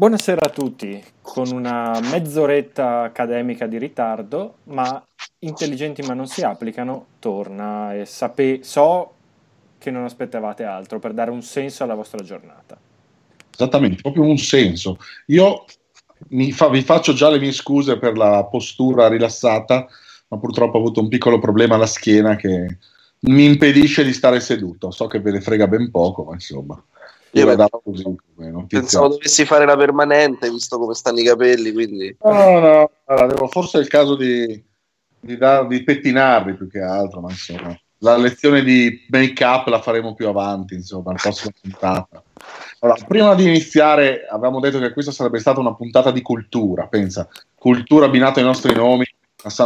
Buonasera a tutti, con una mezz'oretta accademica di ritardo, ma intelligenti ma non si applicano, torna e sape- so che non aspettavate altro per dare un senso alla vostra giornata. Esattamente, proprio un senso. Io fa- vi faccio già le mie scuse per la postura rilassata, ma purtroppo ho avuto un piccolo problema alla schiena che mi impedisce di stare seduto. So che ve ne frega ben poco, ma insomma. Io così, come, pensavo dovessi fare la permanente, visto come stanno i capelli, quindi... No, no, allora, forse è il caso di, di, dar, di pettinarli più che altro, ma insomma... La lezione di make up la faremo più avanti, insomma, la prossima puntata. Allora, prima di iniziare, avevamo detto che questa sarebbe stata una puntata di cultura. Pensa, cultura abbinata ai nostri nomi,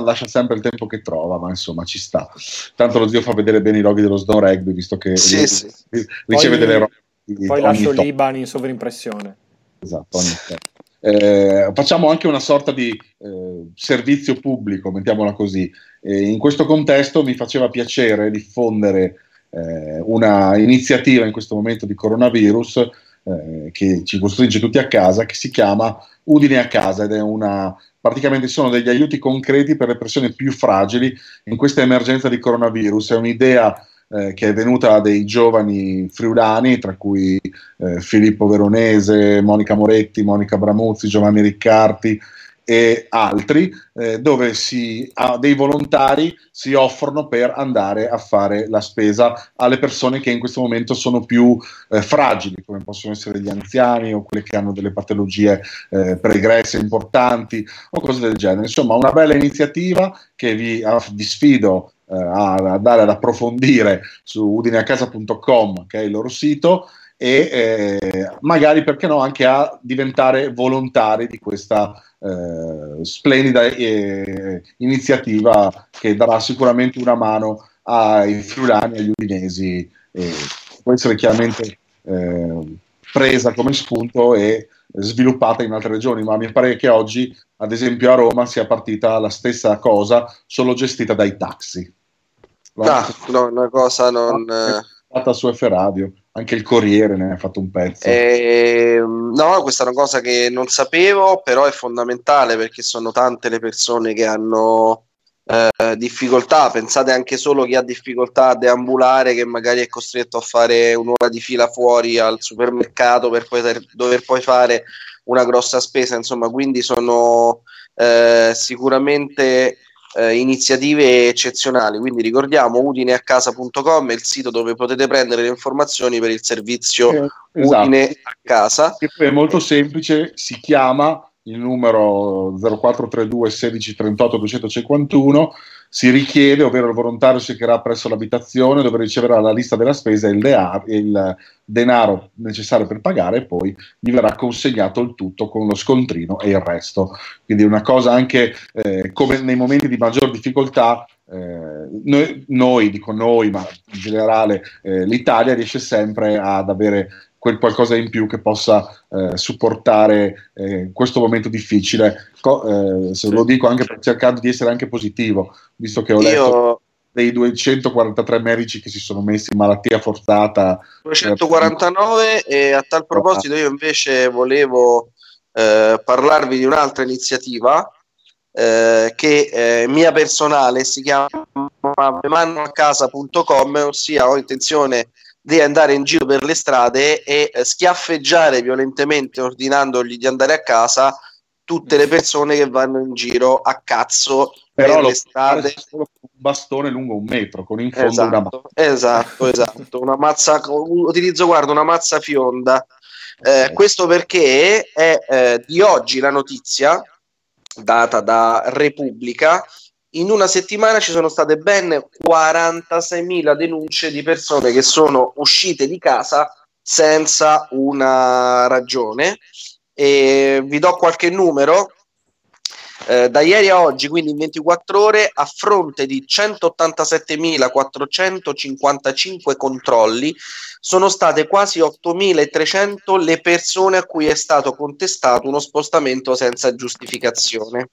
lascia sempre il tempo che trova, ma insomma ci sta. Tanto lo zio fa vedere bene i loghi dello Snow Rugby, visto che sì, sì. riceve Poi... delle robe poi lascio l'Iban in sovrimpressione. Esatto, eh, facciamo anche una sorta di eh, servizio pubblico, mettiamola così. E in questo contesto mi faceva piacere diffondere eh, una iniziativa in questo momento di coronavirus eh, che ci costringe tutti a casa, che si chiama Udine a casa ed è una praticamente sono degli aiuti concreti per le persone più fragili in questa emergenza di coronavirus. È un'idea eh, che è venuta dei giovani friulani, tra cui eh, Filippo Veronese, Monica Moretti, Monica Bramuzzi, Giovanni Riccardi e altri, eh, dove si, ah, dei volontari si offrono per andare a fare la spesa alle persone che in questo momento sono più eh, fragili, come possono essere gli anziani o quelle che hanno delle patologie eh, pregresse importanti o cose del genere. Insomma, una bella iniziativa che vi, ah, vi sfido eh, a andare ad approfondire su udineacasa.com, che è il loro sito, e eh, magari perché no anche a diventare volontari di questa eh, splendida eh, iniziativa che darà sicuramente una mano ai friulani agli udinesi può essere chiaramente eh, presa come spunto e sviluppata in altre regioni, ma mi pare che oggi, ad esempio a Roma, sia partita la stessa cosa, solo gestita dai taxi. No, no una cosa non... È stata su F Radio, anche il Corriere ne ha fatto un pezzo. Eh, no, questa è una cosa che non sapevo, però è fondamentale perché sono tante le persone che hanno eh, difficoltà. Pensate anche solo chi ha difficoltà a deambulare, che magari è costretto a fare un'ora di fila fuori al supermercato per poter, dover poi fare una grossa spesa. Insomma, quindi sono eh, sicuramente eh, iniziative eccezionali. Quindi ricordiamo udineacasa.com è il sito dove potete prendere le informazioni per il servizio eh, esatto. Udine a casa. Che poi è molto semplice, si chiama il numero 0432 16 38 251 si richiede, ovvero il volontario si recherà presso l'abitazione dove riceverà la lista della spesa e il, dea- il, denaro necessario per pagare e poi gli verrà consegnato il tutto con lo scontrino e il resto. Quindi una cosa anche eh, come nei momenti di maggior difficoltà eh, noi, noi, dico noi, ma in generale eh, l'Italia riesce sempre ad avere quel qualcosa in più che possa eh, supportare eh, questo momento difficile. Co- eh, se lo dico anche per, cercando di essere anche positivo, visto che ho letto Io... dei 243 medici che si sono messi in malattia forzata. 249 e a tal proposito io invece volevo eh, parlarvi di un'altra iniziativa eh, che eh, mia personale si chiama memannoacasa.com ossia ho intenzione di andare in giro per le strade e eh, schiaffeggiare violentemente, ordinandogli di andare a casa tutte le persone che vanno in giro a cazzo Però per le strade. Solo con un bastone lungo un metro, con in fondo esatto, una mazza. Esatto, esatto. Una mazza, utilizzo, guarda, una mazza fionda. Eh, questo perché è eh, di oggi la notizia data da Repubblica in una settimana ci sono state ben 46.000 denunce di persone che sono uscite di casa senza una ragione. E vi do qualche numero. Eh, da ieri a oggi, quindi in 24 ore, a fronte di 187.455 controlli, sono state quasi 8.300 le persone a cui è stato contestato uno spostamento senza giustificazione.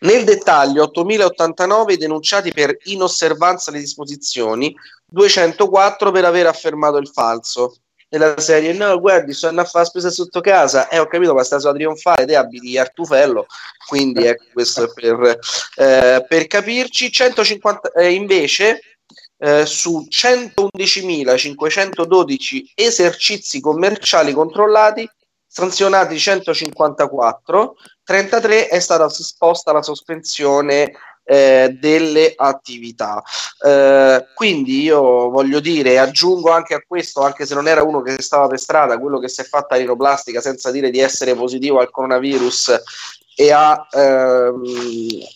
Nel dettaglio 8.089 denunciati per inosservanza delle disposizioni, 204 per aver affermato il falso. nella serie no guardi sto andando a fare spesa sotto casa e eh, ho capito ma sta sulla trionfale te abiti Artufello quindi ecco questo per, eh, per capirci 150 eh, invece eh, su 111.512 esercizi commerciali controllati sanzionati 154 33 è stata sposta la sospensione eh, delle attività. Eh, quindi io voglio dire, aggiungo anche a questo, anche se non era uno che stava per strada, quello che si è fatta rinoplastica senza dire di essere positivo al coronavirus e ha ehm,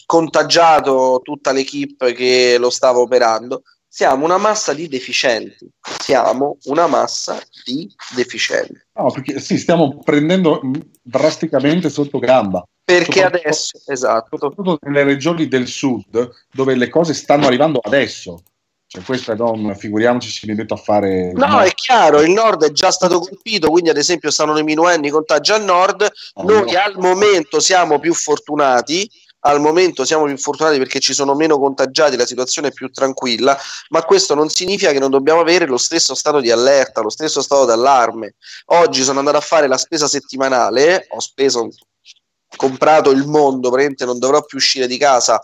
contagiato tutta l'equipe che lo stava operando. Siamo una massa di deficienti. Siamo una massa di deficienti. No, perché sì, stiamo prendendo drasticamente sotto gamba. Perché adesso, esatto. Soprattutto nelle regioni del sud, dove le cose stanno arrivando adesso. Cioè, questo non figuriamoci si è detto a fare. No, no, è chiaro, il nord è già stato colpito, quindi ad esempio stanno diminuendo i contagi al nord. Oh, Noi no. al momento siamo più fortunati al momento siamo più fortunati perché ci sono meno contagiati, la situazione è più tranquilla, ma questo non significa che non dobbiamo avere lo stesso stato di allerta, lo stesso stato d'allarme. Oggi sono andato a fare la spesa settimanale, ho speso, comprato il mondo, praticamente non dovrò più uscire di casa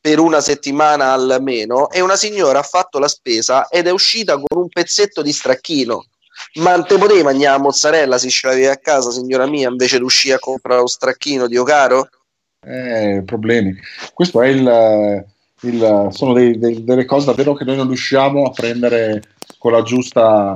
per una settimana almeno, e una signora ha fatto la spesa ed è uscita con un pezzetto di stracchino. Ma te potevi mangiare la mozzarella se ce l'avevi a casa, signora mia, invece di uscire a comprare lo stracchino, Dio caro? Eh, problemi. Questo è il, il sono dei, dei, delle cose davvero che noi non riusciamo a prendere con la giusta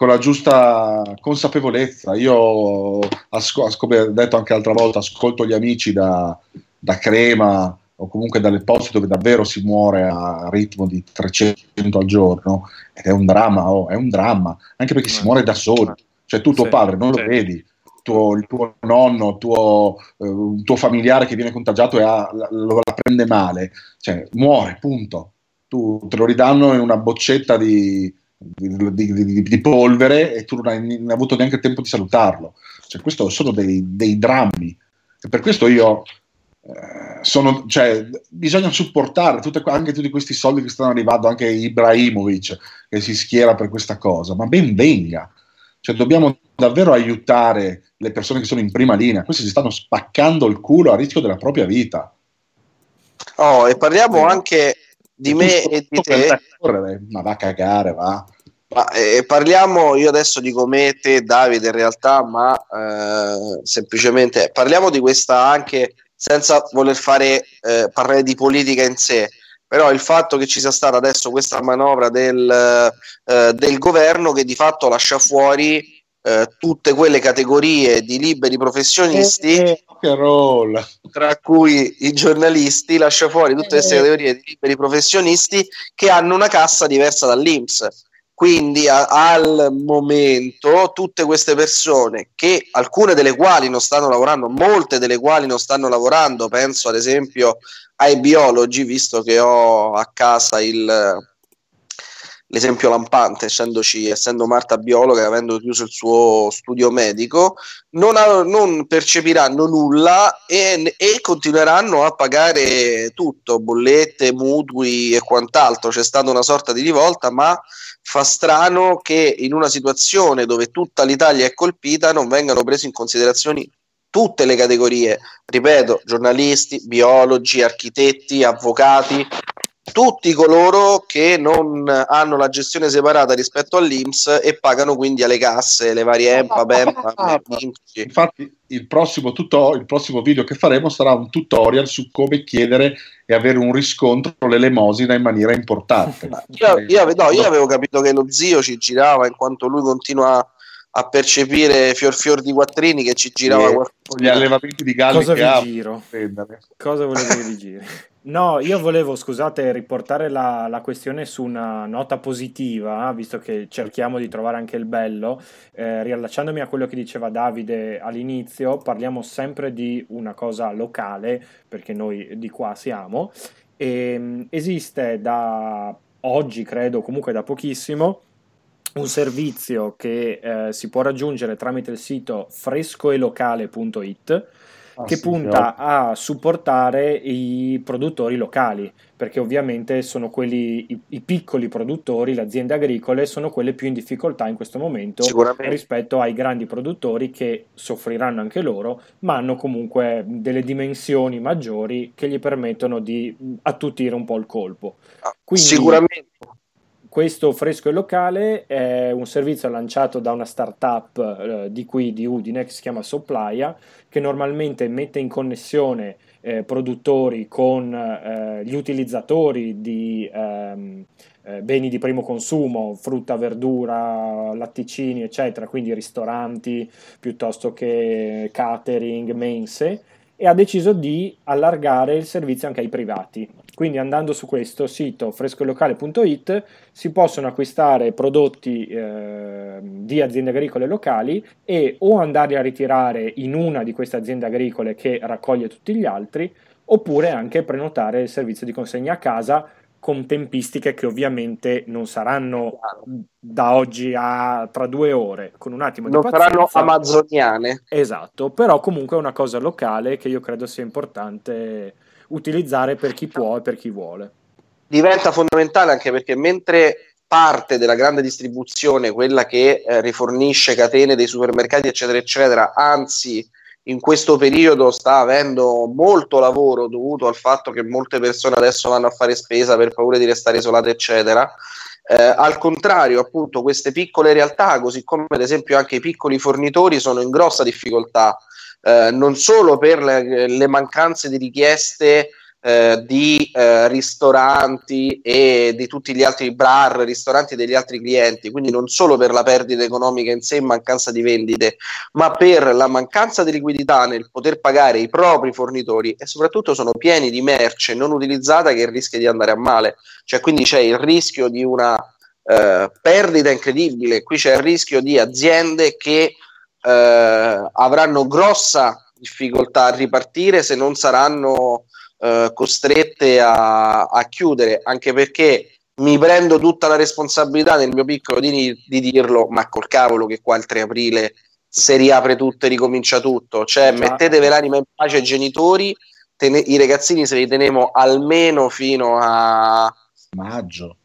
con la giusta consapevolezza. Io, asco, come ho detto anche l'altra volta, ascolto gli amici da, da Crema o comunque dalle poste dove davvero si muore a ritmo di 300 al giorno ed è un dramma, oh, è un dramma, anche perché si muore da solo, cioè tu tuo sì, padre non lo vedi, tuo, il tuo nonno, tuo, eh, un tuo familiare che viene contagiato e ha, lo, la prende male, cioè muore, punto. Tu te lo ridanno in una boccetta di, di, di, di polvere e tu non hai, non hai, avuto neanche il tempo di salutarlo. Cioè, questo sono dei, dei drammi. E per questo io eh, sono, cioè, bisogna supportare tutte, anche tutti questi soldi che stanno arrivando, anche Ibrahimovic che si schiera per questa cosa, ma ben venga. Cioè, dobbiamo davvero aiutare le persone che sono in prima linea. Questi si stanno spaccando il culo a rischio della propria vita. Oh, e parliamo anche di me e di te. Ma va a cagare, va. Ma, eh, parliamo, io adesso dico me, te, Davide, in realtà, ma eh, semplicemente parliamo di questa anche senza voler fare eh, parlare di politica in sé però il fatto che ci sia stata adesso questa manovra del, eh, del governo che di fatto lascia fuori eh, tutte quelle categorie di liberi professionisti, eh, tra cui i giornalisti, lascia fuori tutte queste eh. categorie di liberi professionisti che hanno una cassa diversa dall'Inps. Quindi a, al momento tutte queste persone, che alcune delle quali non stanno lavorando, molte delle quali non stanno lavorando, penso ad esempio ai biologi, visto che ho a casa il, l'esempio lampante, essendoci, essendo Marta biologa e avendo chiuso il suo studio medico, non, ha, non percepiranno nulla e, e, continueranno a pagare tutto, bollette, mutui e quant'altro. C'è stata una sorta di rivolta, ma fa strano che in una situazione dove tutta l'Italia è colpita non vengano prese in considerazione tutte le categorie, ripeto, giornalisti, biologi, architetti, avvocati, tutti coloro che non hanno la gestione separata rispetto all'Inps e pagano quindi alle casse le varie EMPA, BEMPA. Infatti, il prossimo, tuto- il prossimo video che faremo sarà un tutorial su come chiedere e avere un riscontro l'elemosina in maniera importante. io, io, no, io avevo capito che lo zio ci girava in quanto lui continua a percepire fior fior di quattrini che ci girava yeah, gli allevamenti di galli cosa vi giro? cosa volete che vi giri? No io volevo scusate riportare la, la, questione su una nota positiva visto che cerchiamo di trovare anche il bello. Eh, riallacciandomi a quello che diceva Davide all'inizio parliamo sempre di una cosa locale perché noi di qua siamo. E, ehm, esiste da oggi credo comunque da pochissimo un servizio che eh, si può raggiungere tramite il sito frescoelocale.it ah, che sì, punta a supportare i produttori locali, perché ovviamente sono quelli, i, i, piccoli produttori, le aziende agricole, sono quelle più in difficoltà in questo momento rispetto ai grandi produttori che soffriranno anche loro, ma hanno comunque delle dimensioni maggiori che gli permettono di attutire un po' il colpo. Ah, Quindi, Sicuramente questo fresco e locale è un servizio lanciato da una startup eh, di qui di Udine che si chiama Supplya, che normalmente mette in connessione eh, produttori con eh, gli utilizzatori di ehm, eh, beni di primo consumo, frutta, verdura, latticini, eccetera, quindi ristoranti piuttosto che catering, mense e ha deciso di allargare il servizio anche ai privati. Quindi andando su questo sito frescolocale.it si possono acquistare prodotti eh, di aziende agricole locali e o andarli a ritirare in una di queste aziende agricole che raccoglie tutti gli altri, oppure anche prenotare il servizio di consegna a casa con tempistiche che ovviamente non saranno da oggi a tra due ore, con un attimo non di pazienza. Non saranno amazoniane. Esatto, però comunque è una cosa locale che io credo sia importante utilizzare per chi può e per chi vuole. Diventa fondamentale anche perché mentre parte della grande distribuzione, quella che eh, rifornisce catene dei supermercati, eccetera, eccetera, anzi in questo periodo sta avendo molto lavoro dovuto al fatto che molte persone adesso vanno a fare spesa per paura di restare isolate, eccetera. Eh, al contrario, appunto, queste piccole realtà, così come ad esempio anche i piccoli fornitori, sono in grossa difficoltà, eh, non solo per le, le mancanze di richieste eh, di eh, ristoranti e di tutti gli altri bar, ristoranti degli altri clienti, quindi non solo per la perdita economica in sé e mancanza di vendite, ma per la mancanza di liquidità nel poter pagare i propri fornitori e soprattutto sono pieni di merce non utilizzata che rischia di andare a male, cioè quindi c'è il rischio di una eh, perdita incredibile, qui c'è il rischio di aziende che eh, avranno grossa difficoltà a ripartire se non saranno eh, costrette a, a, chiudere, anche perché mi prendo tutta la responsabilità nel mio piccolo di, di dirlo, ma col cavolo che qua il 3 aprile si riapre tutto e ricomincia tutto, cioè esatto. mettetevi l'anima in pace ai genitori, tene, i ragazzini se li teniamo almeno fino a maggio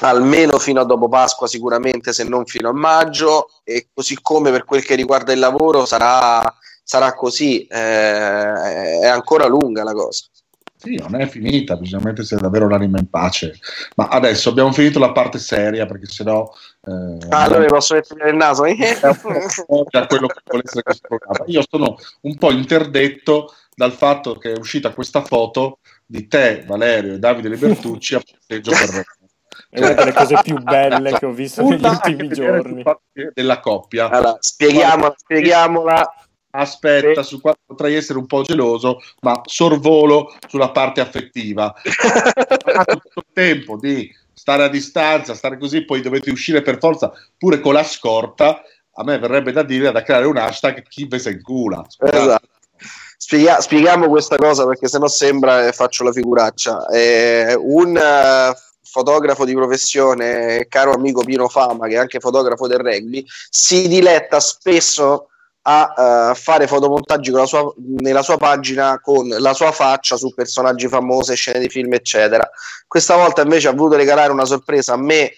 almeno fino a dopo Pasqua sicuramente se non fino a maggio e così come per quel che riguarda il lavoro sarà, sarà così eh, è ancora lunga la cosa sì, non è finita, bisogna mettersi davvero l'anima in pace. Ma adesso abbiamo finito la parte seria, perché sennò... Eh, ah, allora posso mettere il naso? da quello che vuole essere questo programma. Io sono un po' interdetto dal fatto che è uscita questa foto di te, Valerio e Davide Libertucci a passeggio per è una delle cose più belle che ho visto negli ultimi giorni della coppia. Allora, spieghiamola, spieghiamola aspetta, sì. su qua potrei essere un po' geloso, ma sorvolo sulla parte affettiva. Tutto il tempo di stare a distanza, stare così, poi dovete uscire per forza pure con la scorta. A me verrebbe da dire da creare un hashtag chi ve se incula. Esatto. Spiega- spieghiamo questa cosa perché sennò sembra che faccio la figuraccia. Eh, un uh, fotografo di professione, caro amico Pino Fama, che è anche fotografo del rugby, si diletta spesso a uh, fare fotomontaggi sua, nella sua pagina con la sua faccia su personaggi famosi, scene di film, eccetera. Questa volta invece ha voluto regalare una sorpresa a me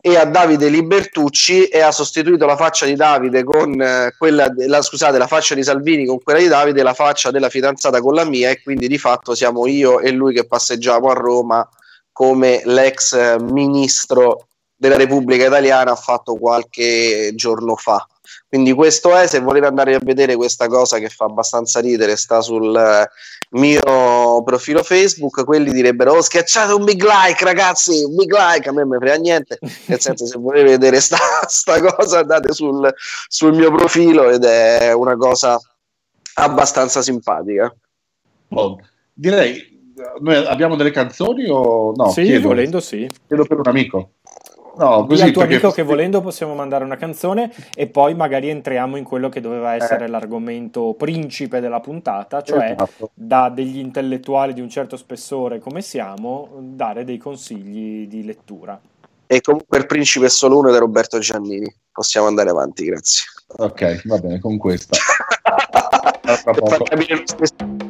e a Davide Libertucci e ha sostituito la faccia di Davide con eh, quella la, scusate, la faccia di Salvini con quella di Davide la faccia della fidanzata con la mia e quindi di fatto siamo io e lui che passeggiamo a Roma come l'ex ministro della Repubblica Italiana ha fatto qualche giorno fa. Quindi questo è, se volete andare a vedere questa cosa che fa abbastanza ridere, sta sul eh, mio profilo Facebook, quelli direbbero oh schiacciate un big like ragazzi, un big like, a me non mi frega niente, nel senso se volete vedere sta, sta cosa andate sul, sul mio profilo ed è una cosa abbastanza simpatica. Oh, direi, noi abbiamo delle canzoni o no? Sì, chiedo, volendo sì. Chiedo per un amico. No, così al tuo perché... amico che volendo possiamo mandare una canzone e poi magari entriamo in quello che doveva essere eh. l'argomento principe della puntata, cioè esatto. da degli intellettuali di un certo spessore come siamo, dare dei consigli di lettura. E comunque il principe è solo uno ed è Roberto Giannini. Possiamo andare avanti, grazie. Ok, va bene, con questa.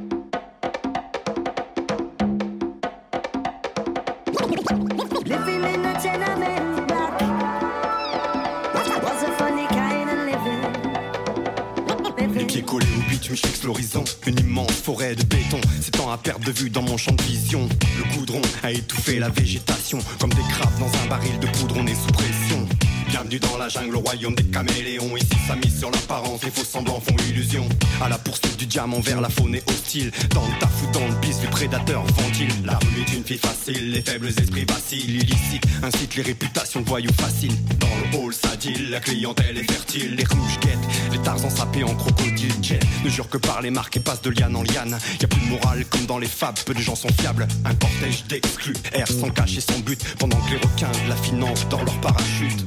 je fixe l'horizon. Une immense forêt de béton s'étend à perte de vue dans mon champ de vision. Le goudron a étouffé la végétation. Comme des crabes dans un baril de poudre, on est sous pression. Bienvenue dans la jungle, au royaume des caméléons. Ici, ça mise sur l'apparence, les faux semblants font illusion. À la poursuite du diamant vers la faune est hostile. Dans le taf ou dans le bis, les prédateurs ventilent. La rue est une fille facile, les faibles esprits vacillent. Illicite, incite les réputations de voyous faciles. Dans le hall, ça deal, la clientèle est fertile. Les rouges guettent, les tarzans sapés en crocodile. Jet ne jure que par les marques et passe de liane en liane. Y a plus de morale comme dans les fables, peu de gens sont fiables. Un cortège d'exclus, erre sans cacher son but. Pendant que les requins la finance dans leur parachute.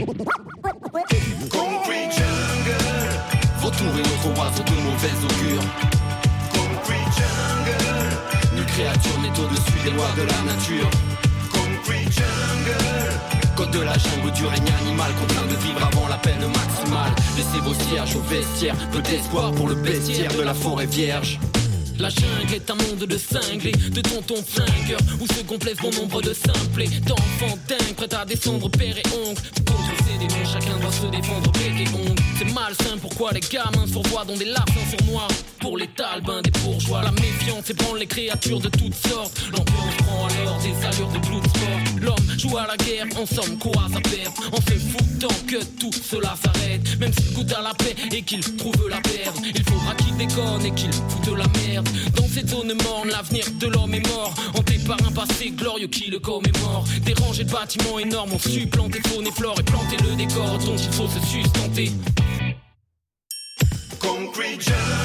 Concrete jungle, vautour et autres oiseaux de mauvais augure. Concrete jungle, nulle créature n'est au-dessus des lois de la nature. Concrete jungle, code de la jungle du règne animal, contraint de vivre avant la peine maximale. Laissez vos cierges au vestiaire, peu d'espoir pour le bestiaire de la forêt vierge. La jungle est un monde de cinglés, de tontons flingueurs, où se complaisent bon nombre de simplés, d'enfants dingues, prêts à descendre père et oncle. Contre ces démons, chacun doit se défendre bec et ongle. C'est malsain, pourquoi les gamins survoient dans des larcins sur noir? Pour les talbins, des bourgeois, la méfiance ébranle les créatures de toutes sortes. L'ambiance prend alors des allures de bloodsport. L'homme joue à la guerre, en somme, courage à perdre, en se foutant que tout cela s'arrête. Même s'il goûte à la paix et qu'il trouve la perdre, il faudra qu'il déconne et qu'il foute la merde. Dans cette zone morne, l'avenir de l'homme est mort. Hanté par un passé glorieux qui le commémore. Des rangées de bâtiments énormes ont su planter faune et flore et planter le décor dont il faut se sustenter. Concrete jungle.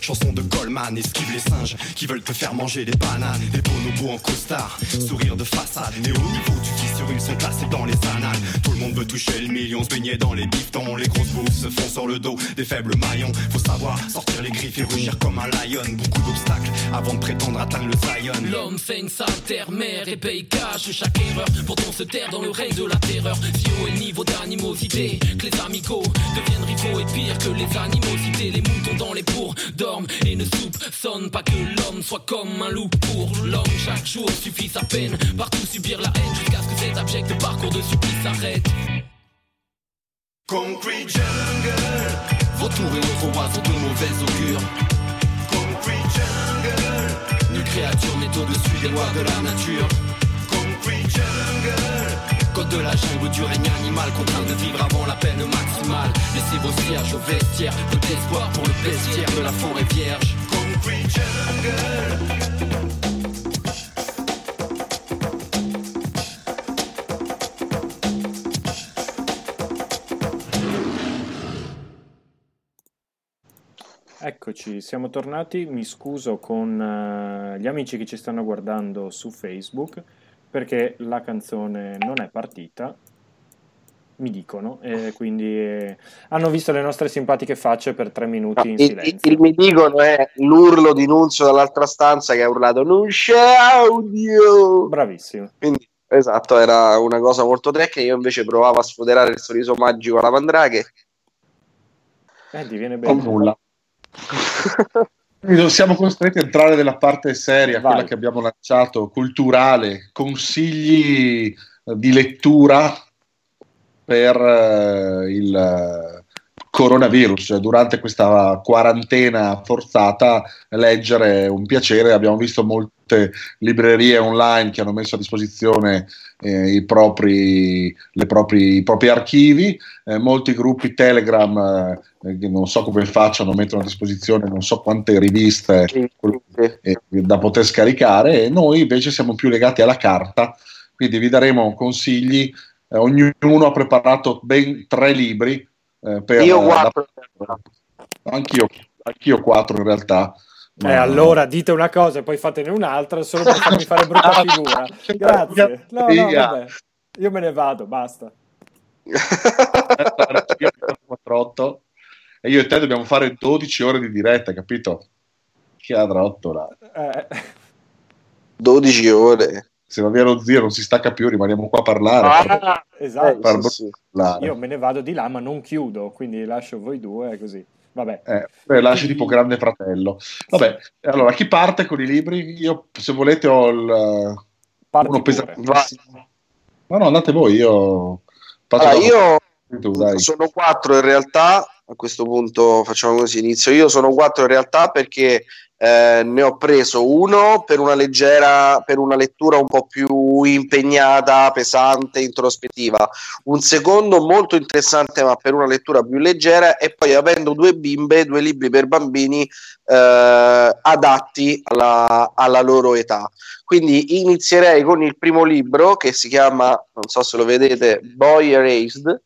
Chanson de Goldman. Esquive les singes qui veulent te faire manger des bananes. Des bonobos en costard, sourire de façade. Mais au niveau du une sont placés dans les annales. Tout le monde veut toucher le million, se baigner dans les bifetons. Les grosses bouffes se font sur le dos des faibles maillons. Faut savoir sortir les griffes et rugir comme un lion. Beaucoup d'obstacles avant de prétendre atteindre le Zion. L'homme fait une sale terre mère et paye cash chaque erreur. Pourtant se taire dans le règne de la terreur. Si haut est le niveau d'animosité Que les amicaux deviennent rivaux et pire que les animosités. Les moutons dans les bourgs dorment et ne soupçonnent pas que l'homme soit comme un loup Pour l'homme. Chaque jour suffit sa peine Partout subir la haine jusqu'à ce que cet abject parcours de supplice s'arrête. Concrete jungle. Vautour et autres oiseaux de mauvais augure. Concrete jungle. Nulle créature n'est au-dessus des lois de la nature. Concrete jungle Code de la jungle du règne animal. Contraint de vivre avant la peine maximale. Laissez vos cierges au vestiaire. Peu d'espoir pour le bestiaire de la forêt vierge. Concrete jungle. Eccoci, siamo tornati. Mi scuso con eh, gli amici che ci stanno guardando su Facebook perché la canzone non è partita, mi dicono, e quindi eh, hanno visto le nostre simpatiche facce per tre minuti in il, silenzio. il mi dicono è l'urlo di Nunzio dall'altra stanza che ha urlato non c'è audio Bravissimo. quindi esatto era una cosa molto tecnica io invece provavo a sfoderare il sorriso magico alla mandraghe Eh, diviene O bene. nulla. Siamo costretti a entrare nella parte seria, Vai. quella che abbiamo lanciato, culturale, consigli eh, di lettura per eh, il coronavirus. Cioè, Durante questa quarantena forzata, leggere è un piacere. Abbiamo visto molte librerie online che hanno messo a disposizione eh, i, propri, le propri, i propri archivi, eh, molti gruppi Telegram, eh, che non so come facciano, mettono a disposizione non so quante riviste eh, da poter scaricare e noi invece siamo più legati alla carta, quindi vi daremo consigli. Eh, ognuno ha preparato ben tre libri. Eh, per, io eh, guardo da- anch'io, anch'io quattro in realtà. Eh, Ma- allora dite una cosa e poi fatene un'altra solo per farmi fare brutta figura. Grazie. No, no. Io me ne vado, basta. Io 48 e io e te dobbiamo fare 12 ore di diretta, capito? Che adrottola. Eh, 12 ore. Se va via lo zio non si stacca più, rimaniamo qua a parlare. Ah, esatto. eh, sì, sì. Parlare. Io me ne vado di là, ma non chiudo, quindi lascio voi due così. Vabbè. Eh, beh, lasci tipo grande fratello. Vabbè, allora chi parte con i libri? Io, se volete, ho il Parti uno pesantissimo. No, no, andate voi. Io Allora, io tu, sono quattro in realtà. A questo punto facciamo così inizio. Io sono quattro in realtà perché eh, ne ho preso uno per una leggera, per una lettura un po' più impegnata, pesante, introspettiva. Un secondo molto interessante, ma per una lettura più leggera. E poi avendo due bimbe, due libri per bambini eh, adatti alla, alla loro età. Quindi inizierei con il primo libro che si chiama, non so se lo vedete, Boy Erased,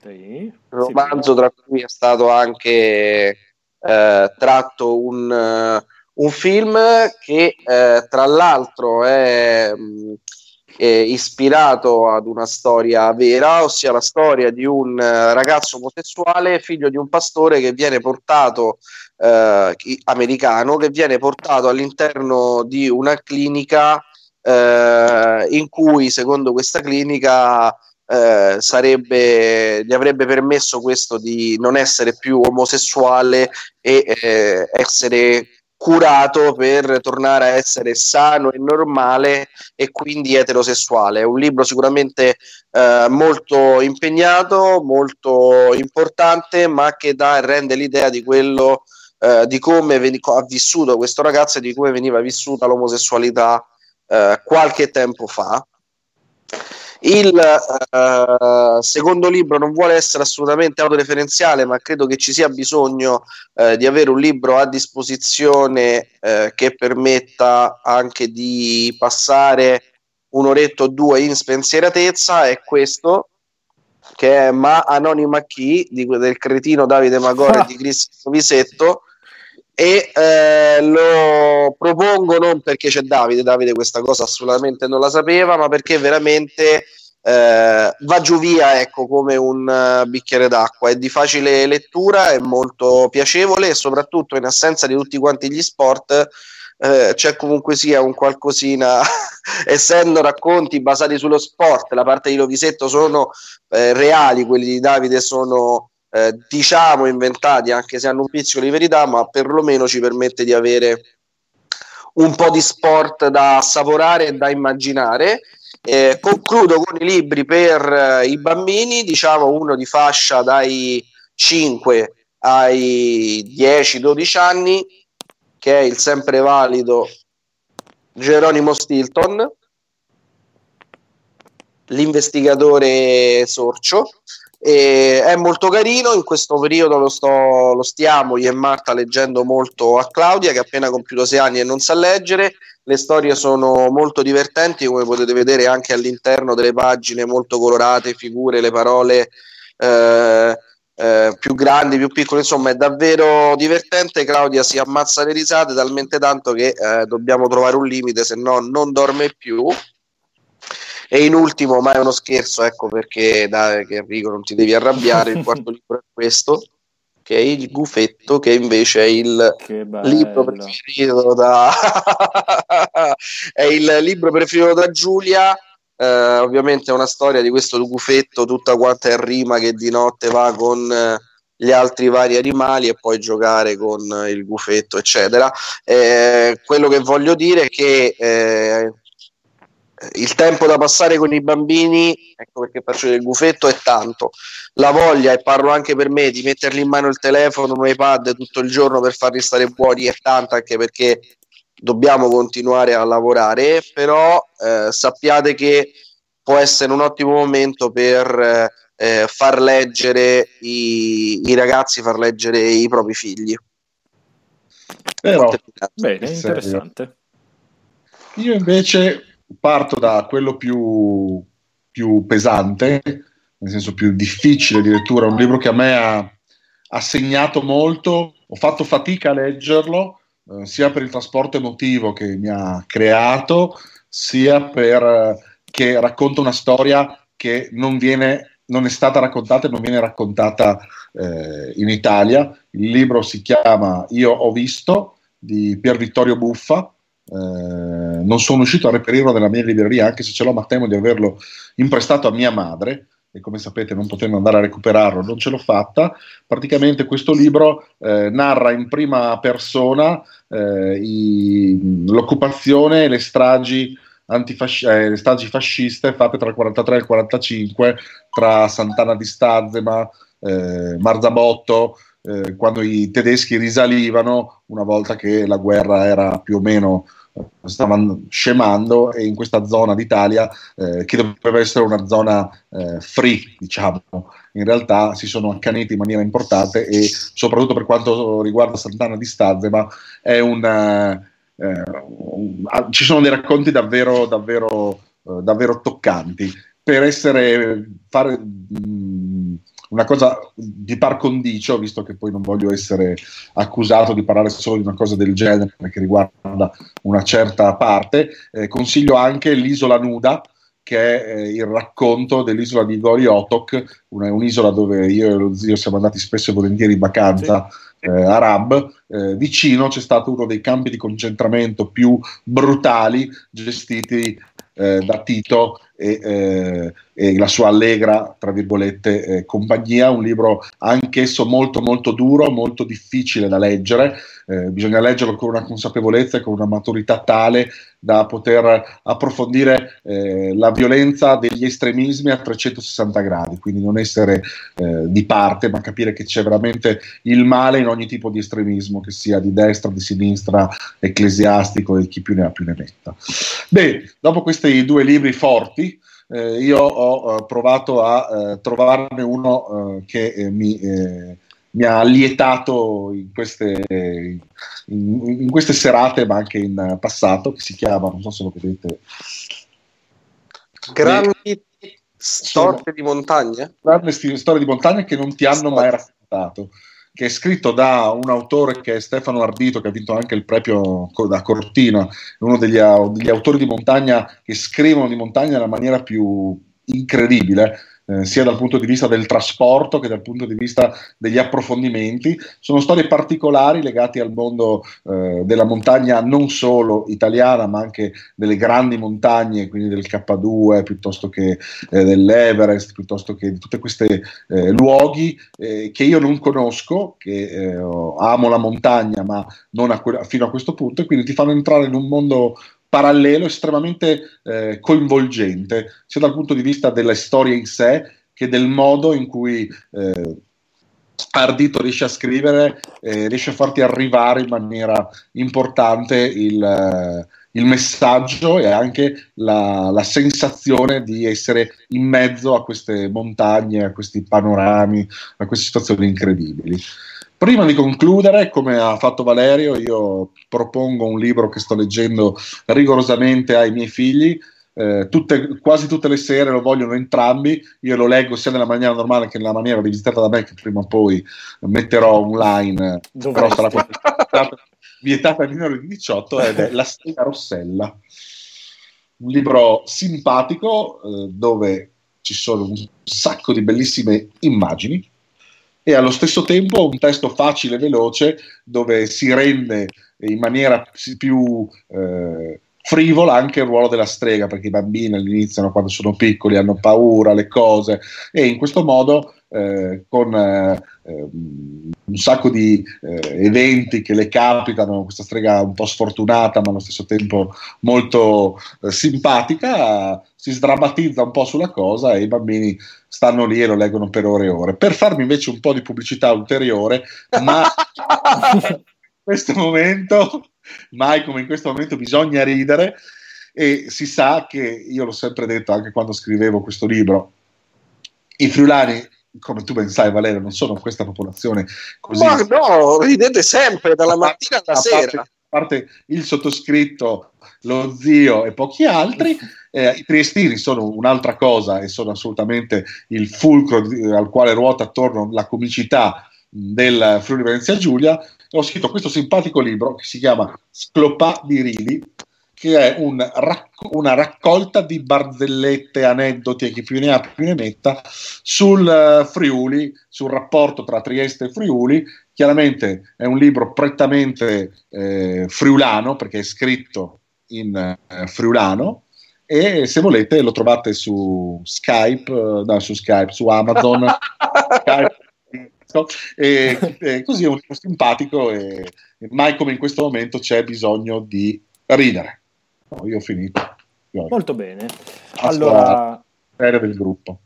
Sì. romanzo tra cui è stato anche eh, tratto un, eh, un film che eh, tra l'altro è, mh, è ispirato ad una storia vera, ossia la storia di un eh, ragazzo omosessuale, figlio di un pastore che viene portato eh, americano, che viene portato all'interno di una clinica eh, in cui, secondo questa clinica, eh, sarebbe, gli avrebbe permesso questo di non essere più omosessuale e eh, essere curato per tornare a essere sano e normale e quindi eterosessuale. È un libro sicuramente eh, molto impegnato, molto importante, ma che dà e rende l'idea di quello eh, di come veni- ha vissuto questo ragazzo e di come veniva vissuta l'omosessualità eh, qualche tempo fa. Il eh, secondo libro non vuole essere assolutamente autoreferenziale, ma credo che ci sia bisogno eh, di avere un libro a disposizione eh, che permetta anche di passare un'oretta o due in spensieratezza. È questo che è Ma Anonima Chi di, del cretino Davide Magore e di Cristian Visetto e eh, lo propongo non perché c'è Davide, Davide questa cosa assolutamente non la sapeva, ma perché veramente eh, va giù via ecco, come un eh, bicchiere d'acqua, è di facile lettura, è molto piacevole e soprattutto in assenza di tutti quanti gli sport eh, c'è comunque sia un qualcosina, essendo racconti basati sullo sport, la parte di Lovisetto sono eh, reali, quelli di Davide sono eh, diciamo inventati anche se hanno un pizzico di verità ma perlomeno ci permette di avere un po' di sport da assaporare e da immaginare. Eh, concludo con i libri per eh, i bambini diciamo uno di fascia dai 5 ai 10-12 anni che è il sempre valido Geronimo Stilton l'investigatore sorcio e è molto carino in questo periodo lo, sto, lo stiamo io e Marta leggendo molto a Claudia che ha appena compiuto 6 anni e non sa leggere le storie sono molto divertenti come potete vedere anche all'interno delle pagine molto colorate figure le parole eh, eh, più grandi, più piccole, insomma è davvero divertente. Claudia si ammazza le risate talmente tanto che eh, dobbiamo trovare un limite, se no non dorme più. E in ultimo, ma è uno scherzo, ecco perché dai, che Enrico non ti devi arrabbiare. Il quarto libro è questo, che è il gufetto, che invece è il libro preferito da è il libro preferito da Giulia eh, ovviamente è una storia di questo gufetto tutta quanta in rima che di notte va con eh, gli altri vari animali e poi giocare con eh, il gufetto eccetera Eh, quello che voglio dire è che eh, il tempo da passare con i bambini, ecco perché faccio del gufetto, è tanto. La voglia, e parlo anche per me, di metterli in mano il telefono, un iPad tutto il giorno per farli stare buoni è tanta, anche perché dobbiamo continuare a lavorare, però eh, sappiate che può essere un ottimo momento per eh, far leggere i, i ragazzi, far leggere i propri figli. Però Bene, interessante. io invece parto da quello più, più pesante, nel senso più difficile di lettura, un libro che a me ha, ha segnato molto, ho fatto fatica a leggerlo, eh, sia per il trasporto emotivo che mi ha creato, sia per eh, racconta una storia che non, viene, non è stata raccontata e non viene raccontata eh, in Italia. Il libro si chiama Io ho visto di Pier Vittorio Buffa. Non sono riuscito a reperirlo nella mia libreria, anche se ce l'ho, ma temo di averlo imprestato a mia madre e come sapete non potevo andare a recuperarlo, non ce l'ho fatta. Praticamente questo libro eh, narra in prima persona eh, i, l'occupazione e le stragi, antifasci- eh, le fasciste fatte tra il 43 e il 45 tra Sant'Anna di Stazzema, eh, Marzabotto, eh, quando i tedeschi risalivano una volta che la guerra era più o meno stavano scemando e in questa zona d'Italia eh, che doveva essere una zona eh, free, diciamo, in realtà si sono accaniti in maniera importante e soprattutto per quanto riguarda Sant'Anna di Stazzema è un, eh, un, ah, ci sono dei racconti davvero, davvero, eh, davvero toccanti. Per essere fare mh, una cosa di par condicio, visto che poi non voglio essere accusato di parlare solo di una cosa del genere che riguarda una certa parte, eh, consiglio anche L'isola nuda, che è eh, il racconto dell'isola di Gori Otok, una, un'isola dove io e lo zio siamo andati spesso e volentieri in vacanza eh, a Rab. Eh, vicino c'è stato uno dei campi di concentramento più brutali gestiti eh, da Tito e, eh, e, la sua allegra, tra virgolette, eh, compagnia, un libro anch'esso molto molto duro, molto difficile da leggere, eh, bisogna leggerlo con una consapevolezza e con una maturità tale da poter approfondire eh, la violenza degli estremismi a 360 gradi, quindi non essere eh, di parte, ma capire che c'è veramente il male in ogni tipo di estremismo, che sia di destra, di sinistra, ecclesiastico e chi più ne ha più ne metta. Beh, dopo questi due libri forti, eh, io ho eh, provato a eh, trovarne uno eh, che mi, mi, ha lietato in queste, in, in queste, serate, ma anche in passato, che si chiama, non so se lo vedete. Grandi storie di montagna? Grandi storie di montagna che non ti hanno mai raccontato che è scritto da un autore che è Stefano Ardito, che ha vinto anche il premio da Cortina, uno degli, degli autori di montagna che scrivono di montagna nella maniera più incredibile eh, sia dal punto di vista del trasporto che dal punto di vista degli approfondimenti. Sono storie particolari legate al mondo eh, della montagna non solo italiana, ma anche delle grandi montagne, quindi del K2 piuttosto che eh, dell'Everest, piuttosto che di tutti questi eh, luoghi eh, che io non conosco, che amo la montagna, ma non a que- fino a questo punto, e quindi ti fanno entrare in un mondo parallelo estremamente eh, coinvolgente, sia dal punto di vista della storia in sé che del modo in cui eh, Ardito riesce a scrivere, eh, riesce a farti arrivare in maniera importante il, eh, il messaggio e anche la, la, sensazione di essere in mezzo a queste montagne, a questi panorami, a queste situazioni incredibili. Prima di concludere, come ha fatto Valerio, io propongo un libro che sto leggendo rigorosamente ai miei figli. Eh, tutte, quasi tutte le sere lo vogliono entrambi. Io lo leggo sia nella maniera normale che nella maniera rivisitata da me, che prima o poi metterò online. Però sarà vietata ai minori di 18 ed è La Stella Rossella. Un libro simpatico eh, dove ci sono un sacco di bellissime immagini e allo stesso tempo un testo facile e veloce dove si rende in maniera più eh, frivola anche il ruolo della strega, perché i bambini all'inizio, quando sono piccoli, hanno paura, le cose, e in questo modo eh, con eh, ehm, un sacco di eh, eventi che le capitano, questa strega un po' sfortunata ma allo stesso tempo molto eh, simpatica, si sdrammatizza un po' sulla cosa e i bambini stanno lì e lo leggono per ore e ore. Per farmi invece un po' di pubblicità ulteriore, ma in questo momento, mai come in questo momento, bisogna ridere e si sa che, io l'ho sempre detto anche quando scrivevo questo libro, i friulani come tu ben sai Valerio, non sono questa popolazione così... Ma no, ridete sempre dalla mattina alla sera. A parte il sottoscritto, lo zio e pochi altri, eh, i triestini sono un'altra cosa e sono assolutamente il fulcro di, al quale ruota attorno la comicità del Friuli Venezia Giulia. Ho scritto questo simpatico libro che si chiama Sclopà di Rili, che è un racco- una raccolta di barzellette, aneddoti e chi più ne ha più ne metta sul eh, Friuli, sul rapporto tra Trieste e Friuli. Chiaramente è un libro prettamente eh, friulano perché è scritto in eh, friulano e se volete lo trovate su Skype, eh, no, su Skype, su Amazon. Skype, e, e così è un libro simpatico e mai come in questo momento c'è bisogno di ridere. No, io ho finito. Io- Molto bene. Allora, Serie del gruppo.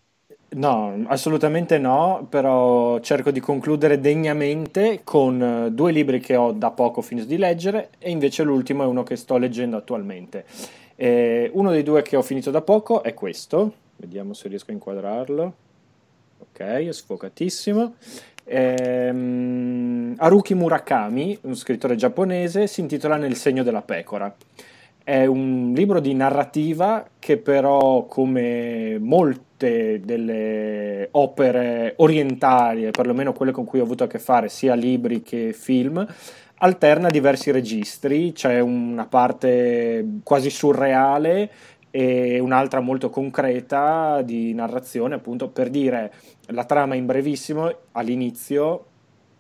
no, assolutamente no, però cerco di concludere degnamente con eh, due libri che ho da poco finito di leggere e invece l'ultimo è uno che sto leggendo attualmente. Eh, uno dei due che ho finito da poco è questo, vediamo se riesco a inquadrarlo. Ok, è sfocatissimo. Ehm, Haruki Murakami, uno scrittore giapponese, si intitola Nel segno della pecora. È un libro di narrativa che però, come molte delle opere orientali, perlomeno quelle con cui ho avuto a che fare, sia libri che film, alterna diversi registri. C'è una parte quasi surreale e un'altra molto concreta di narrazione, appunto, per dire la trama in brevissimo all'inizio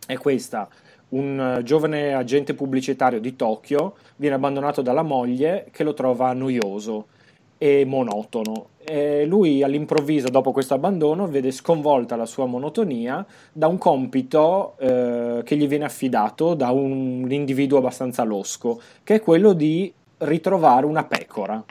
è questa. Un eh, giovane agente pubblicitario di Tokyo viene abbandonato dalla moglie che lo trova noioso e monotono. E lui all'improvviso, dopo questo abbandono, vede sconvolta la sua monotonia da un compito eh, che gli viene affidato da un, un individuo abbastanza losco, che è quello di ritrovare una pecora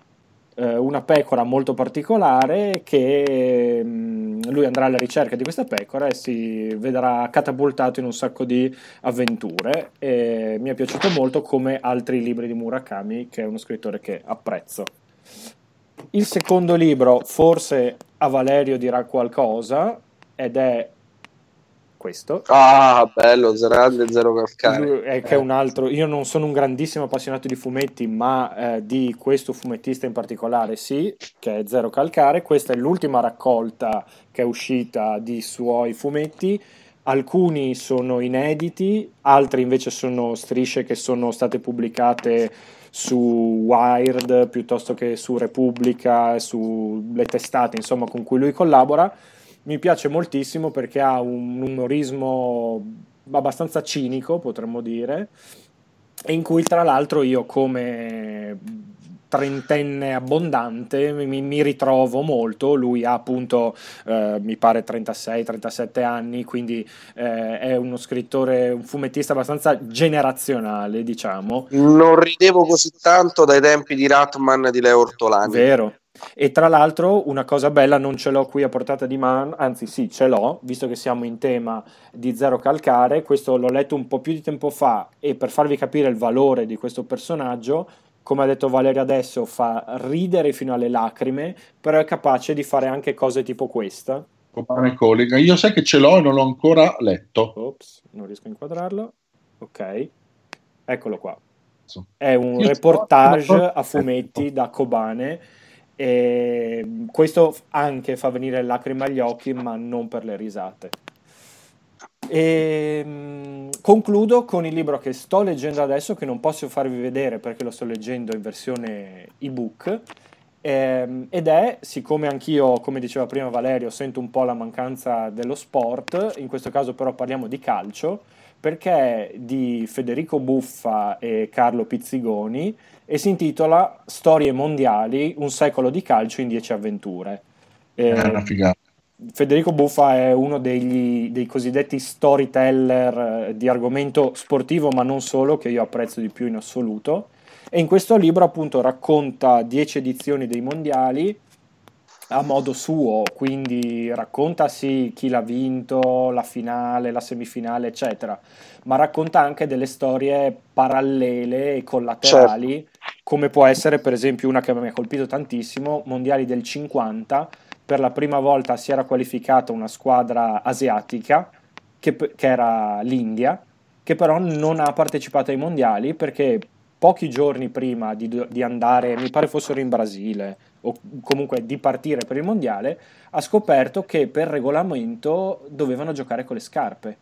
eh, una pecora molto particolare che mm, lui andrà alla ricerca di questa pecora e si vedrà catapultato in un sacco di avventure e mi è piaciuto molto come altri libri di Murakami che è uno scrittore che apprezzo. Il secondo libro forse a Valerio dirà qualcosa ed è questo. Ah, bello, grande zero calcare. È che è un altro. Io non sono un grandissimo appassionato di fumetti, ma eh, di questo fumettista in particolare sì, che è Zero Calcare. Questa è l'ultima raccolta che è uscita di suoi fumetti. Alcuni sono inediti, altri invece sono strisce che sono state pubblicate su Wired piuttosto che su Repubblica, sulle testate insomma con cui lui collabora mi piace moltissimo perché ha un umorismo abbastanza cinico, potremmo dire, e in cui tra l'altro io come trentenne abbondante mi, mi ritrovo molto, lui ha appunto eh, mi pare 36-37 anni, quindi eh, è uno scrittore, un fumettista abbastanza generazionale diciamo, Non ridevo così tanto dai tempi di Ratman di Leo Ortolani. Vero. E tra l'altro una cosa bella, non ce l'ho qui a portata di mano, anzi sì, ce l'ho, visto che siamo in tema di Zero Calcare, questo l'ho letto un po' più di tempo fa e per farvi capire il valore di questo personaggio, come ha detto Valerio adesso, fa ridere fino alle lacrime, però è capace di fare anche cose tipo questa. Compare collega. Io sai che ce l'ho e non l'ho ancora letto. Ops, non riesco a inquadrarlo. Ok, eccolo qua. È un Io reportage a fumetti da Kobane e questo anche fa venire lacrime agli occhi, ma non per le risate. E, mm, concludo con il libro che sto leggendo adesso, che non posso farvi vedere perché lo sto leggendo in versione ebook. ehm, ed è, siccome anch'io, come diceva prima Valerio, sento un po' la mancanza dello sport, in questo caso però parliamo di calcio, perché è di Federico Buffa e Carlo Pizzigoni e si intitola Storie mondiali, un secolo di calcio in dieci avventure. È Eh, una figata. Federico Buffa è uno degli, dei cosiddetti storyteller eh, di argomento sportivo, ma non solo, che io apprezzo di più in assoluto. E in questo libro appunto racconta 10 edizioni dei mondiali a modo suo, quindi racconta sì chi l'ha vinto, la finale, la semifinale, eccetera, ma racconta anche delle storie parallele e collaterali, come può essere per esempio una che mi ha colpito tantissimo, Mondiali del 50, per la prima volta si era qualificata una squadra asiatica, che, che era l'India, che però non ha partecipato ai mondiali perché pochi giorni prima di, di andare, mi pare fossero in Brasile, o comunque di partire per il mondiale, ha scoperto che per regolamento dovevano giocare con le scarpe.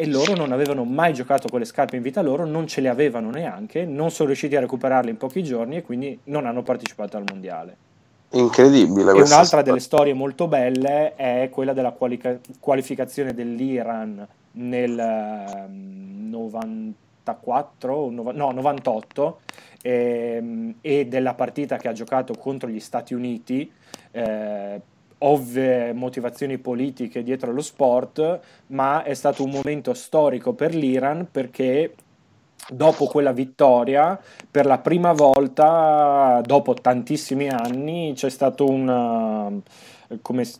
e loro non avevano mai giocato con le scarpe in vita loro, non ce le avevano neanche, non sono riusciti a recuperarle in pochi giorni e quindi non hanno partecipato al mondiale. Incredibile E un'altra storia. delle storie molto belle è quella della qualica- qualificazione dell'Iran nel ehm, 94, o nova- no, 98 ehm, e della partita che ha giocato contro gli Stati Uniti. eh, ovvie motivazioni politiche dietro lo sport, ma è stato un momento storico per l'Iran perché dopo quella vittoria per la prima volta, dopo tantissimi anni, c'è stata una,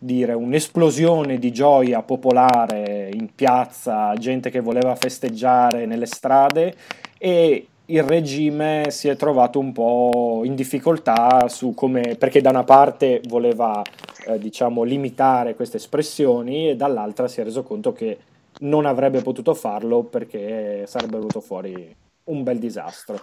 dire, un'esplosione di gioia popolare in piazza, gente che voleva festeggiare nelle strade e il regime si è trovato un po' in difficoltà su come, perché da una parte voleva eh, diciamo limitare queste espressioni e dall'altra si è reso conto che non avrebbe potuto farlo perché sarebbe venuto fuori un bel disastro.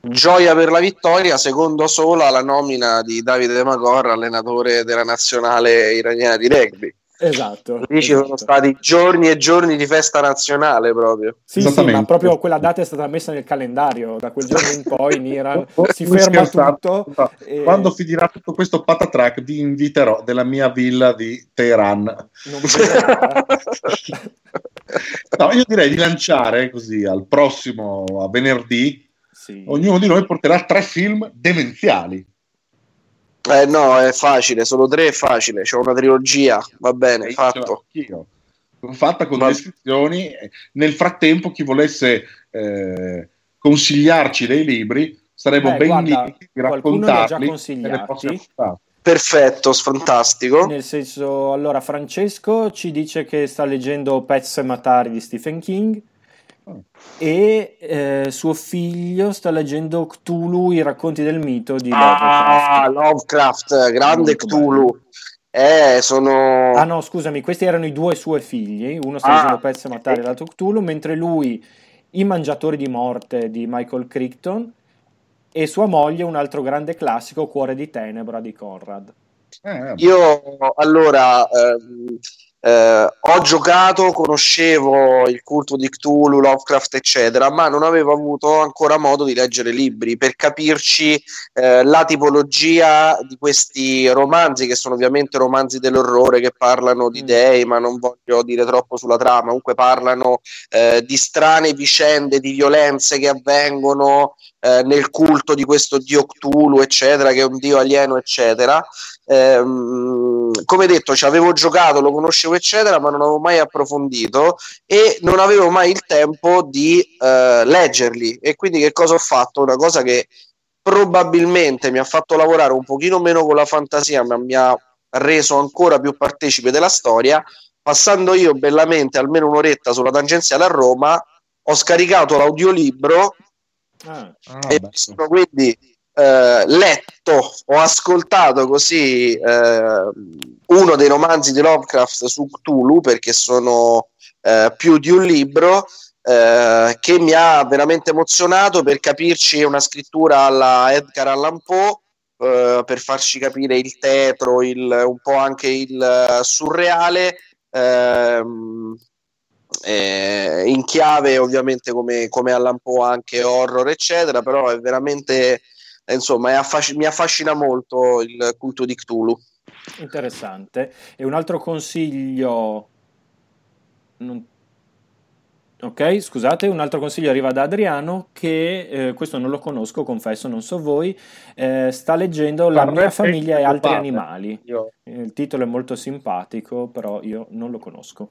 Gioia per la vittoria, secondo solo alla nomina di Davide Magor, allenatore della nazionale iraniana di rugby. Esatto. Lì ci esatto. sono stati giorni e giorni di festa nazionale proprio. Sì, sì, Esattamente. ma proprio quella data è stata messa nel calendario, da quel giorno in poi in Iran si ferma tutto. No, e Quando finirà tutto questo patatrack vi inviterò della mia villa di Teheran. non. No, io direi di lanciare così al prossimo, a venerdì, Sì. ognuno di noi porterà tre film demenziali. Eh no, è facile, solo tre è facile, c'è una trilogia, va bene, E fatto. anch'io. Fatta con Ma- descrizioni. Nel frattempo, chi volesse eh, consigliarci dei libri, saremmo Eh, ben guarda, lieti di raccontarli nelle prossime puntate. Perfetto, fantastico. Nel senso, allora Francesco ci dice che sta leggendo Pet Sematari di Stephen King. E eh, suo figlio sta leggendo Cthulhu, i racconti del mito di Ah, Lovecraft. Lovecraft, grande Cthulhu. Eh, sono... Ah no, scusami, questi erano i due suoi figli, uno sta Ah. leggendo Pet Sematari e l'altro Cthulhu, mentre lui I mangiatori di morte di Michael Crichton e sua moglie un altro grande classico, Cuore di tenebra di Conrad. Eh. Io allora ehm, eh, ho giocato, conoscevo il culto di Cthulhu, Lovecraft, eccetera, ma non avevo avuto ancora modo di leggere libri per capirci eh, la tipologia di questi romanzi, che sono ovviamente romanzi dell'orrore che parlano di Mm. dei, ma non voglio dire troppo sulla trama, comunque parlano eh, di strane vicende, di violenze che avvengono eh, nel culto di questo dio Cthulhu, eccetera, che è un dio alieno, eccetera. Ehm, come detto, ci avevo giocato, lo conoscevo, eccetera, ma non avevo mai approfondito e non avevo mai il tempo di eh, leggerli. E quindi che cosa ho fatto? Una cosa che probabilmente mi ha fatto lavorare un pochino meno con la fantasia, ma mi ha reso ancora più partecipe della storia. Passando io bellamente almeno un'oretta sulla tangenziale a Roma, ho scaricato l'audiolibro Ah, e sono quindi eh, letto, ho ascoltato così eh, uno dei romanzi di Lovecraft su Cthulhu perché sono eh, più di un libro eh, che mi ha veramente emozionato per capirci una scrittura alla Edgar Allan Poe eh, per farci capire il tetro, il, un po' anche il eh, surreale ehm, eh, in chiave ovviamente come, come Allan Poe anche horror eccetera però è veramente eh, insomma è affasc- mi affascina molto il culto di Cthulhu interessante. E un altro consiglio... non- Ok, scusate, un altro consiglio arriva da Adriano che, eh, questo non lo conosco, confesso, non so voi, eh, sta leggendo La mia famiglia e altri animali. Io- Il titolo è molto simpatico, però io non lo conosco.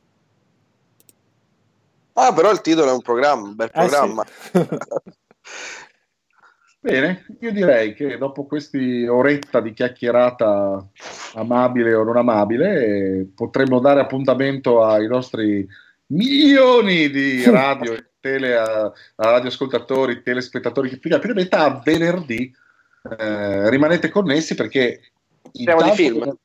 Ah però il titolo è un programma un bel Eh sì. programma Bene, io direi che dopo questi oretta di chiacchierata amabile o non amabile, eh, potremmo dare appuntamento ai nostri milioni di radio e tele, a, a radioascoltatori, telespettatori che più finalmente a venerdì eh, rimanete connessi perché Parliamo di film.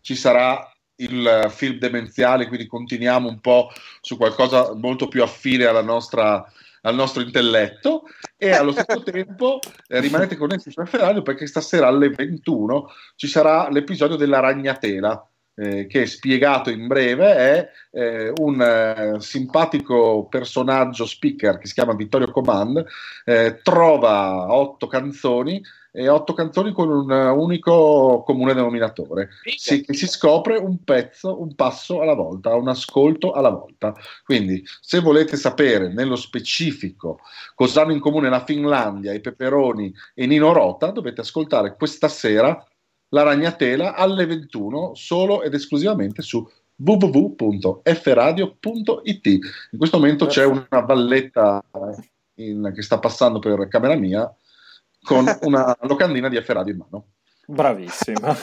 ci sarà il film demenziale, quindi continuiamo un po' su qualcosa molto più affine alla nostra, al nostro intelletto. E allo stesso tempo eh, rimanete connessi su F Radio perché stasera alle 21 ci sarà l'episodio della ragnatela eh, che spiegato in breve è eh, un eh, simpatico personaggio speaker che si chiama Vittorio Command, eh, trova otto canzoni e otto canzoni con un unico comune denominatore. Si, si scopre un pezzo, un passo alla volta, un ascolto alla volta. Quindi, se volete sapere nello specifico cosa hanno in comune la Finlandia, i peperoni e Nino Rota, dovete ascoltare questa sera la Ragnatela alle 21 solo ed esclusivamente su www.fradio.it. In questo momento c'è una valletta in- che sta passando per camera mia con una locandina di F Radio in mano. Bravissima.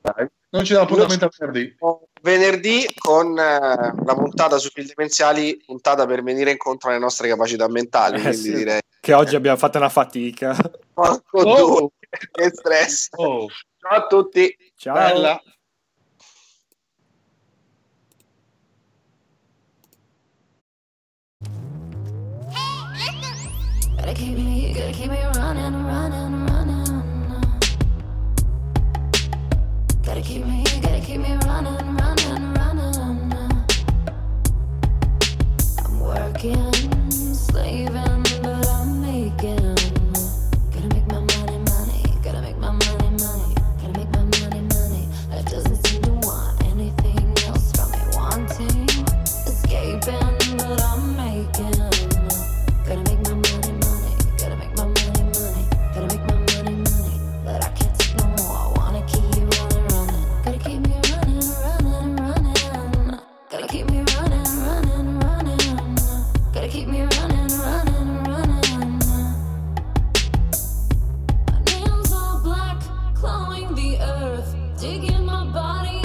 Dai, non ci dà appuntamento a venerdì. Venerdì con eh, la puntata sui fili demenziali, puntata per venire incontro alle nostre capacità mentali. Eh, quindi sì. direi. che oggi abbiamo fatto una fatica. Porco Oh. due, che stress. Oh, Ciao a tutti. Ciao. bella. Gotta keep me, gotta keep me running, running, running. Gotta keep me, gotta keep me running, running, running. I'm working, slaving, body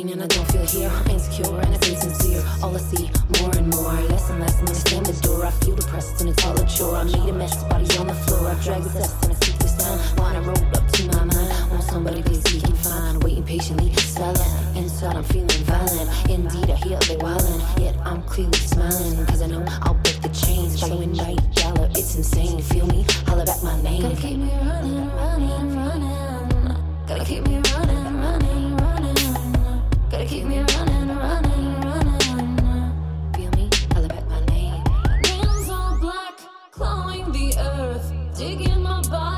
And I don't feel here. Insecure and it's insincere. All I see, more and more. Less and less and understand the door. I feel depressed and it's all a chore. I made a mess, body on the floor. I drag the dust and I seek this down. When I rolled up to my mind, want somebody to seek and find. Waiting patiently, silent. Inside I'm feeling violent. Indeed, I hear they wildin'. Yet I'm clearly smiling. Cause I know I'll break the chains. Following my dollar, it's insane. Feel me? Holler back my name. Gotta keep me running, running, running. Gotta keep me running, running. Digging my body